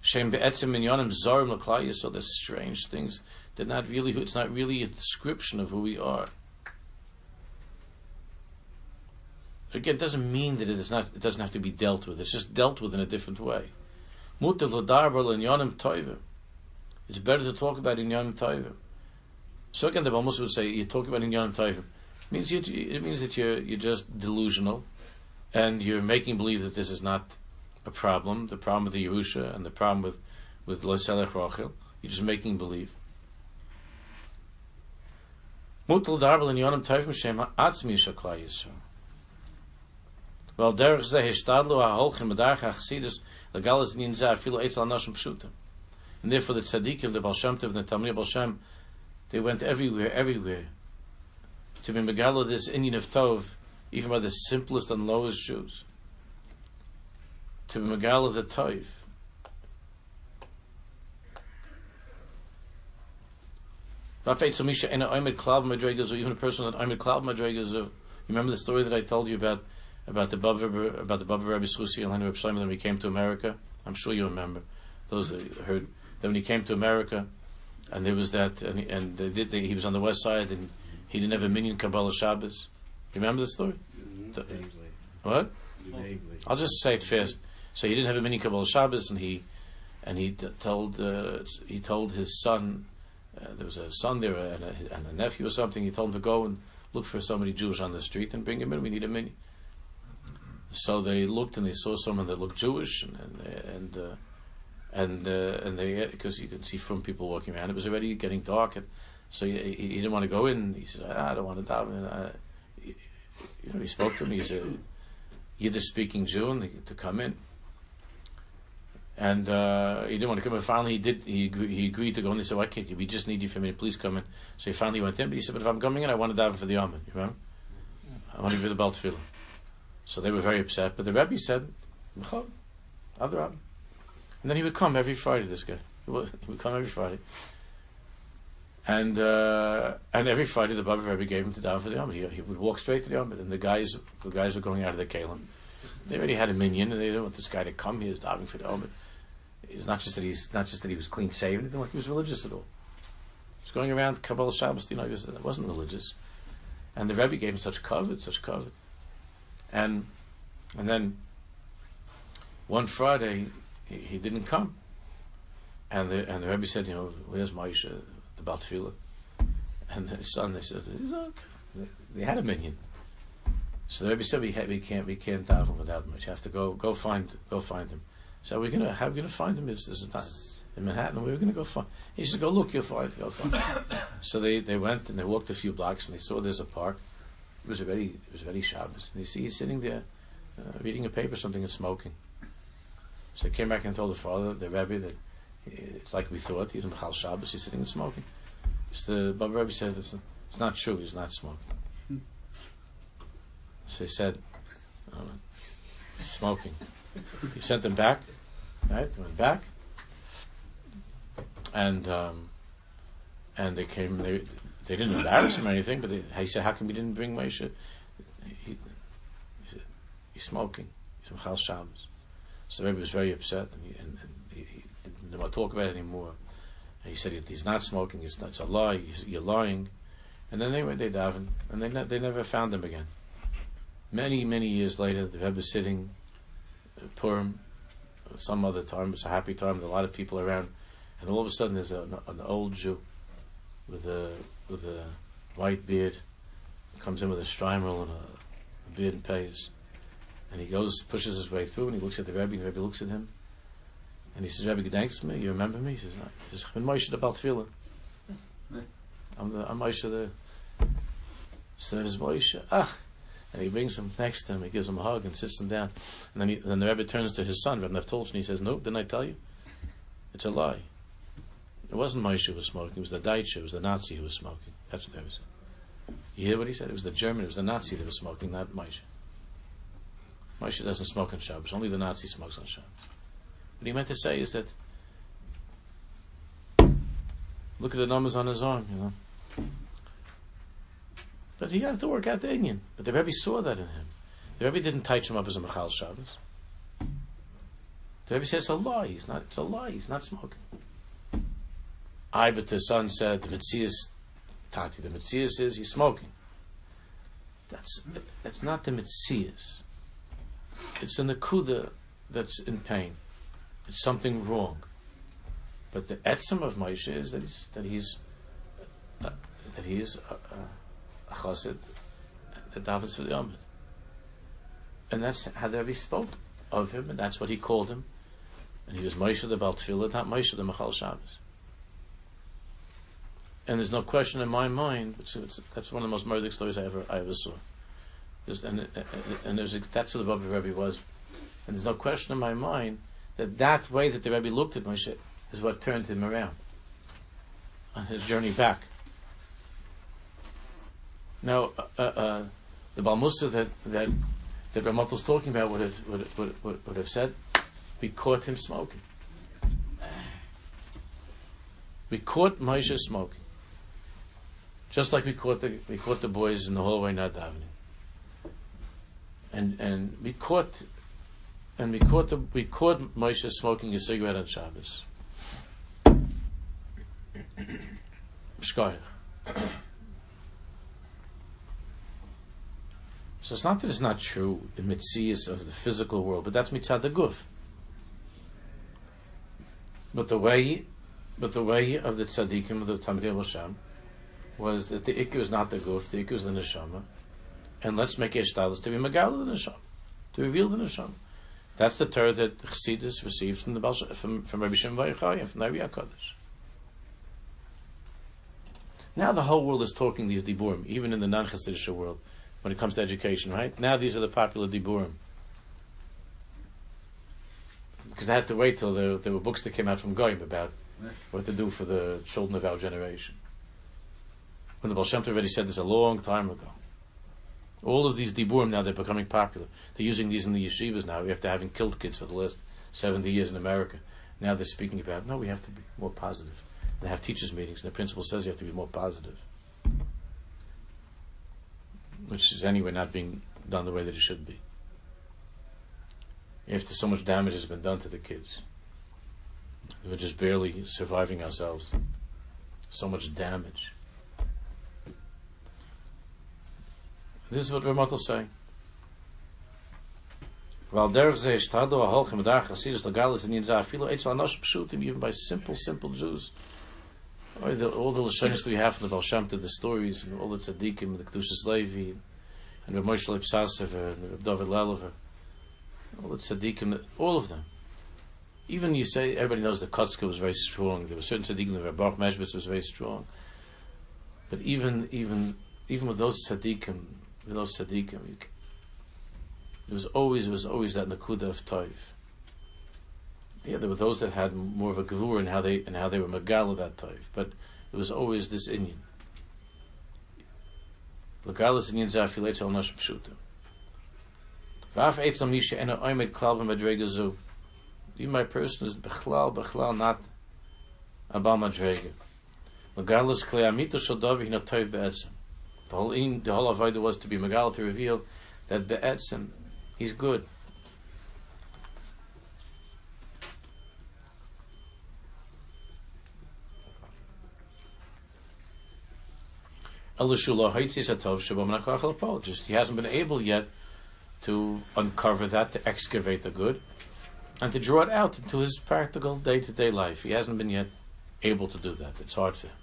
Shem be'etzim minyanim zarim l'klal Yisrael. There's strange things. They're not really. It's not really a description of who we are. Again, it doesn't mean that it is not. It doesn't have to be dealt with. It's just dealt with in a different way. It's better to talk about inyanim toivim. So again, the Balmus would say you talk about inyanim toivim. It means it means that you're you're just delusional, and you're making believe that this is not a problem. The problem with the Yerusha and the problem with with Loselech Rachel. You're just making believe. Mutal darbel inyanim toivim shem atzmi shaklai yisrael. Well, derech ze hishtadlu ha-holchim b'darch ha-chassidus And therefore the tzaddikim, the Baal Shem the Talmud Baal Shem, they went everywhere, everywhere, to be megala this inyan of Tov, even by the simplest and lowest Jews. To be megala the Tov. Even a person that Oimid Klab Madregas, you remember the story that I told you about about the Bava about the Bava Rabbi Schusi and Reb Shlomo when he came to America. I'm sure you remember those that heard that when he came to America, and there was that, and, he, and they did. They, he was on the west side, and he didn't have a minyan Kabbalah Shabbos. You remember the story? Vaguely. What? Vaguely. I'll just say it fast. So he didn't have a minyan Kabbalah Shabbos, and he and he t- told uh, he told his son. Uh, there was a son there and a, and a nephew or something. He told him to go and look for somebody Jewish on the street and bring him in. We need a minyan. So they looked and they saw someone that looked Jewish, and and uh, and uh, and they because you could see from people walking around. It was already getting dark, and so he, he didn't want to go in. He said, ah, "I don't want to daven." Uh, you know, he spoke to me. He's a Yiddish speaking Jew, and to come in. And uh, he didn't want to come in. Finally, he did. He he agreed to go in. They said, "Why can't you? We just need you for a minute. Please come in." So he finally went in. But he said, "But if I'm coming in, I want to daven for the Amen. You remember? I want to be the Baltfila." So they were very upset. But the Rebbe said, Other And then he would come every Friday, this guy. He would, come every Friday. And uh, and every Friday the Baba Rebbe gave him to down for the Yom. He, he would walk straight to the Yom. And the guys the guys were going out of the Kalim. They already had a minyan and they didn't want this guy to come. He was diving for the Yom. It's not just that he's not just that he was clean shaven, didn't like he was religious at all. He was going around Kabbalah Shabbos, you know, he, was, wasn't religious. And the Rebbe gave him such covet, such covet. And and then one Friday he, he didn't come. And the and the Rebbe said, you know, where's Moshe, the Baltfila? And his son, they said, okay. They had a minion. So the Rebbe said, we, we can't, we can't daven without him. You have to go, go find, go find him. So we're gonna, how are we gonna find him? It's this time in Manhattan. We were gonna go find. He said, go look, you'll find, go find. so they, they went and they walked a few blocks and they saw there's a park. It was a very, it was very Shabbos. And they see he's sitting there, uh, reading a paper, something, and smoking. So they came back and told the father, the Rebbe, that it's like we thought. He's in Chal Shabbos. He's sitting and smoking. So the Baba Rebbe said, it's, it's not true. He's not smoking. So he said, oh, smoking. He sent them back. Right? They went back. And um, and they came. They they didn't embarrass him or anything. But they, he said, "How come we didn't bring Moshe?" He, he said, "He's smoking. He's from Chal Shabbos." So Rebbe was very upset, and, he, and, and he, he, didn't want to talk about it anymore. And he said, "He's not smoking. It's, not, it's a lie. You're lying." And then they went, they davened, and they ne- they never found him again. Many many years later, the Rebbe was sitting, uh, Purim, some other time. It's a happy time. A lot of people around, and all of a sudden there's a, an old Jew with a with a white beard, comes in with a strimer and a, beard and pays, and he goes pushes his way through and he looks at the Rebbe and the Rebbe looks at him, and he says, Rebbe, thanks to me. You remember me? He says, no. He says, I'm Moshe the Baltfila. I'm the I'm Moshe the. There's Moshe. Ah. And he brings him next to him, he gives him a hug and sits him down. And then, he, then the Rebbe turns to his son, Rebbe Naftolch, and he says, Nope, didn't I tell you? It's a lie. It wasn't Moshe who was smoking, it was the Deutsche, it was the Nazi who was smoking. That's what they were saying. You hear what he said? It was the German, it was the Nazi that was smoking, not Moshe. Moshe doesn't smoke on Shabbos, only the Nazi smokes on Shabbos. What he meant to say is that look at the numbers on his arm, you know. But he had to work out the inyan. But the Rebbe saw that in him. The Rebbe didn't touch him up as a Michal Shabbos. The Rebbe said it's a lie. He's not. It's a lie. He's not smoking. I, but the son said the Mitzias Tati. The Mitzias is he's smoking. That's that's not the Mitzias. It's an akuda that's in pain. It's something wrong. But the etzem of Moshe is that he's that he's uh, that he is. Uh, uh, a chassid that davens for the Amid. And that's how the Rebbe spoke of him, and that's what he called him. And he was Moshe the Baltfila, not Moshe the Michal Shabbos. And there's no question in my mind. It's, it's, that's one of the most murderous stories I ever I ever saw. There's, and and there's that's who the Baba Rebbe was. And there's no question in my mind that that way that the Rebbe looked at Moshe is what turned him around on his journey back. Now, uh, uh, the Balmusa that that that Ramat was talking about would have would, would, would, would have said, we caught him smoking. We caught Moshe smoking, just like we caught the we caught the boys in the hallway not davening. And and we caught, and we caught the we caught Moshe smoking a cigarette on Shabbos. So it's not that it's not true in mitzias of the physical world, but that's mitzad the guf. But the way, but the way of the tzaddikim of the Talmidei Hashem was that the ikku is not the guf, the ikku is the neshama, and let's make ishtalis to be megala the neshama, to reveal the neshama. That's the Torah that Chassidus received from the Baal, from from Rabbi Shimon and from Rabbi Hakadosh. Now the whole world is talking these diburim, even in the non-Chassidish world when it comes to education, right? Now these are the popular diburim. Because I had to wait till there, there were books that came out from Goyim about what to do for the children of our generation. When the Baal Shem Tov already said this a long time ago. All of these diburim now, they're becoming popular. They're using these in the yeshivas now, after having killed kids for the last 70 years in America. Now they're speaking about, no, we have to be more positive. They have teachers' meetings, and the principal says you have to be more positive which is anyway not being done the way that it should be. After so much damage has been done to the kids, we're just barely surviving ourselves. So much damage. This is what Ramat is saying. Weil derch ze shtado a holch im dach chasidus legalis in yinzah filo eitz al nosh pshutim even by simple, simple Jews. Oh, the, all the we have from the Baal the stories, and all the tzaddikim, the Kedushas Levi, and the Moshe Leib Sassever, and the David Lelever, all the tzaddikim, all of them. Even you say, everybody knows that Kotzka was very strong, there were certain tzaddikim, the Baruch Meshbitz was very strong. But even, even, even with those tzaddikim, with tzaddikim, there was always, there was always that nakuda of toiv. Yeah, there were those that had more of a gavur in how they and how they were megala that toiv, but there was always this inyan. Legalis inyan zafilet al nash pshuta. Vaf eitzam nisha ena oimed klal b'madrega zu. My person is bechlal bechlal not abal madrega. Legalis klei amito shel davi hina toiv be'etzem. The whole in, the whole avodah was to be megal to reveal that be'etzem he's good. Just he hasn't been able yet to uncover that, to excavate the good, and to draw it out into his practical day to day life. He hasn't been yet able to do that. It's hard for him.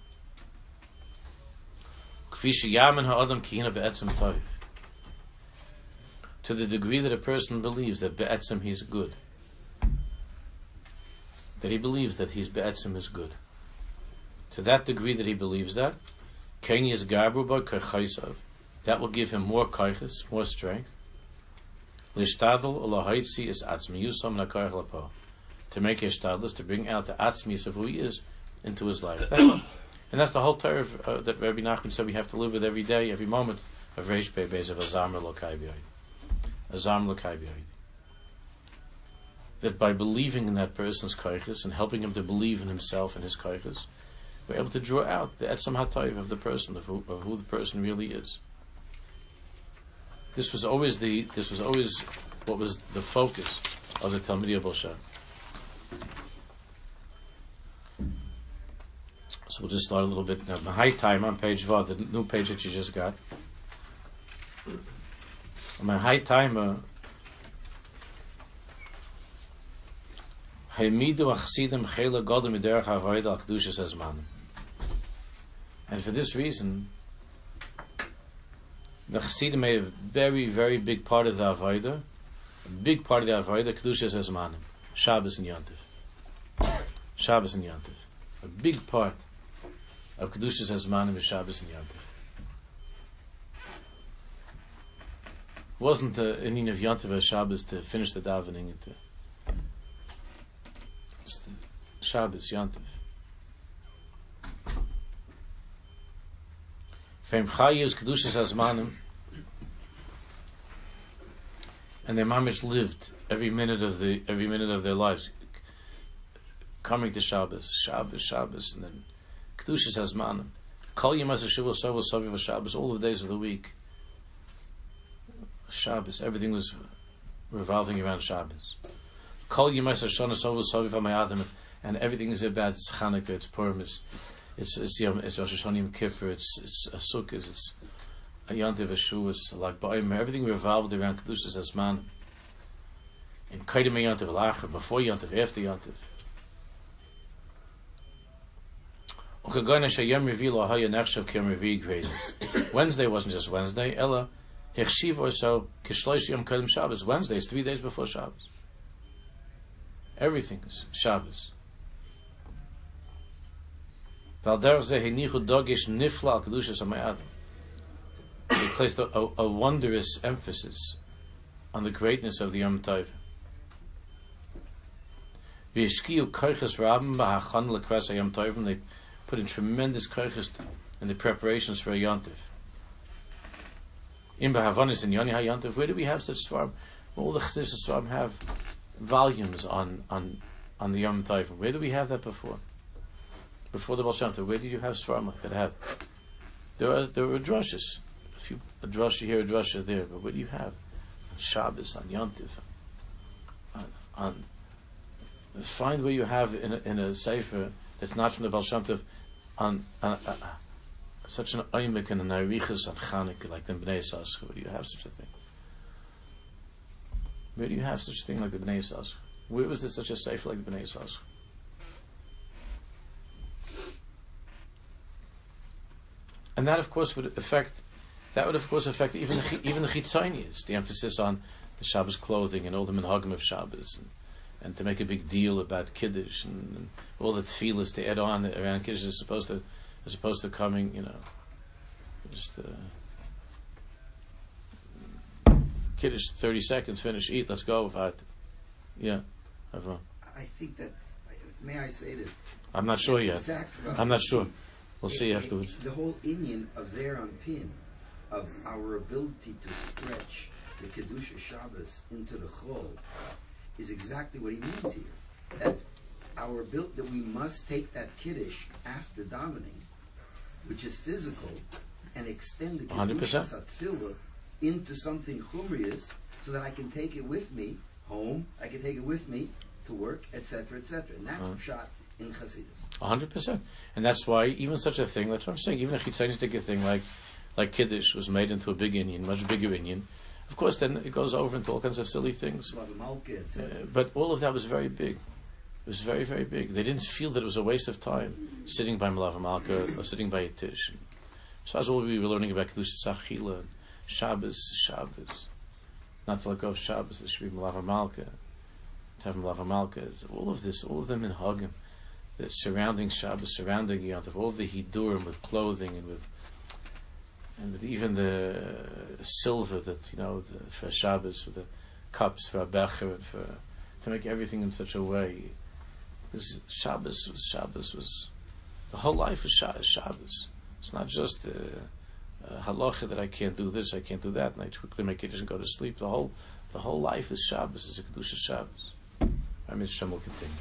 To the degree that a person believes that be'etzem he's good, that he believes that he's be'etzem is good. To that degree that he believes that. That will give him more kaiches, more strength. Is. To make his stadlis, to bring out the atzmiyus of who he is into his life. And that's the whole Torah uh, that Rabbi Nachman said we have to live with every day, every moment of Reish Beis of Azamr Lokai. Azam Lokai. That by believing in that person's kaiches and helping him to believe in himself and his kaiches, we're able to draw out the etzam hatayv of the person, of who, of who the person really is. This was always the this was always what was the focus of the Talmidiyah Bosha. So we'll just start a little bit now. High time on page Vav, the new page that you just got. My high timer, Haimidu achsidim chela godem miderach havoida al kedushas ezmanim. And for this reason, the Chassidim made a very, very big part of the Avodah, a big part of the Avodah, Kedushas Ezmanim, Shabbos and Yontif. Shabbos and Yontif. A big part of Kedushas Ezmanim is Shabbos and Yontif. Wasn't the inning of Yontif or Shabbos to finish the davening into it's the Shabbos, Yontif. Fem Chayus Kedushas Azmanim, and their mamish lived every minute of the every minute of their lives, coming to Shabbos, Shabbos, Shabbos, and then Kedushas Azmanim. Kol Yom HaShavua Sovah Soviv Shabbos, all the days of the week. Shabbos, everything was revolving around Shabbos. Kol Yom HaShana Sovah Soviv HaMayadim, and everything is about it's Chanukah, it's Purim, it's it's it's Yom, it's Rosh Hashanah Yom Kippur, it's it's a Sukkot, it's a Yontiv Ashuas, like Ba'im, everything revolved around Kedushas Asman. In Kaidim Yontiv Lacher, before Yontiv, after Yontiv. Wednesday wasn't just Wednesday, Ella Hirshiv or so Yom Shabbos. Wednesday is three days before Shabbos. Everything is Shabbos. They placed a, a, a wondrous emphasis on the greatness of the Yom Tov. They put in tremendous koiches in the preparations for a Yontif. In Bahavanis and Yoni HaYontif, where do we have such svarm? All the Chassidus svarm have volumes on, on, on the Yom Tov. Where do we have that before? before the Baal where did you have Svarim like that have? There are there were drushes, a few a drusha here, a drusha there, but what do you have? Shabbos, on Yontif, on, on find where you have in a, in a sefer that's not from the Baal Shem Tov, on, on uh, such an oimik and an arichas on Chanukah like the Bnei Yissaschar? Where do you have such a thing? Where do you have such a thing like the Bnei Yissaschar? Where was there such a safe like the Bnei Yissaschar? And that, of course, would affect. That would, of course, affect even the, even the chitzonius, the emphasis on the Shabbos clothing and all the minhagim of Shabbos, and, and to make a big deal about kiddush and, and all the tefillas to add on around kiddush is supposed to, as opposed to coming, you know, just uh, kiddush thirty seconds, finish, eat, let's go. Without, yeah, everyone. I think that, may I say this? I'm not sure It's yet. exact- I'm not sure. We'll It- see it- afterwards. The whole inyan of Zeron Pin, of our ability to stretch the Kedusha Shabbos into the Chol, is exactly what he means here. That our ability, that we must take that Kiddush after davening, which is physical, and extend the 100%. Kedusha Satzvila into something chumrious, so that I can take it with me home, I can take it with me to work, etc., etc. And that's Uh-huh. shot in Chassidus. A hundred percent, and that's why even such a thing. That's what I'm saying. Even a chitzanistic thing like like kiddush was made into a big inyan, much bigger inyan. Of course, then it goes over into all kinds of silly things. Uh, but all of that was very big. It was very, very big. They didn't feel that it was a waste of time sitting by Malava Malka or sitting by a tish. So that's all we were learning about Kedusha Tzachila, and Shabbos, Shabbos. Not to let go of Shabbos, it should be Malava Malka. To have Malava Malka. All of this, all of them in Hagim, the surrounding Shabbos, surrounding Yontif, all the Hidurim with clothing and with and even the silver that, you know, the, for Shabbos, with the cups for becher and for to make everything in such a way. Because Shabbos was Shabbos was the whole life is Sha- Shabbos. It's not just uh, uh, halacha that I can't do this, I can't do that, and I quickly make it and go to sleep. The whole the whole life is Shabbos, is a kedusha Shabbos. I mean, Shem will continue.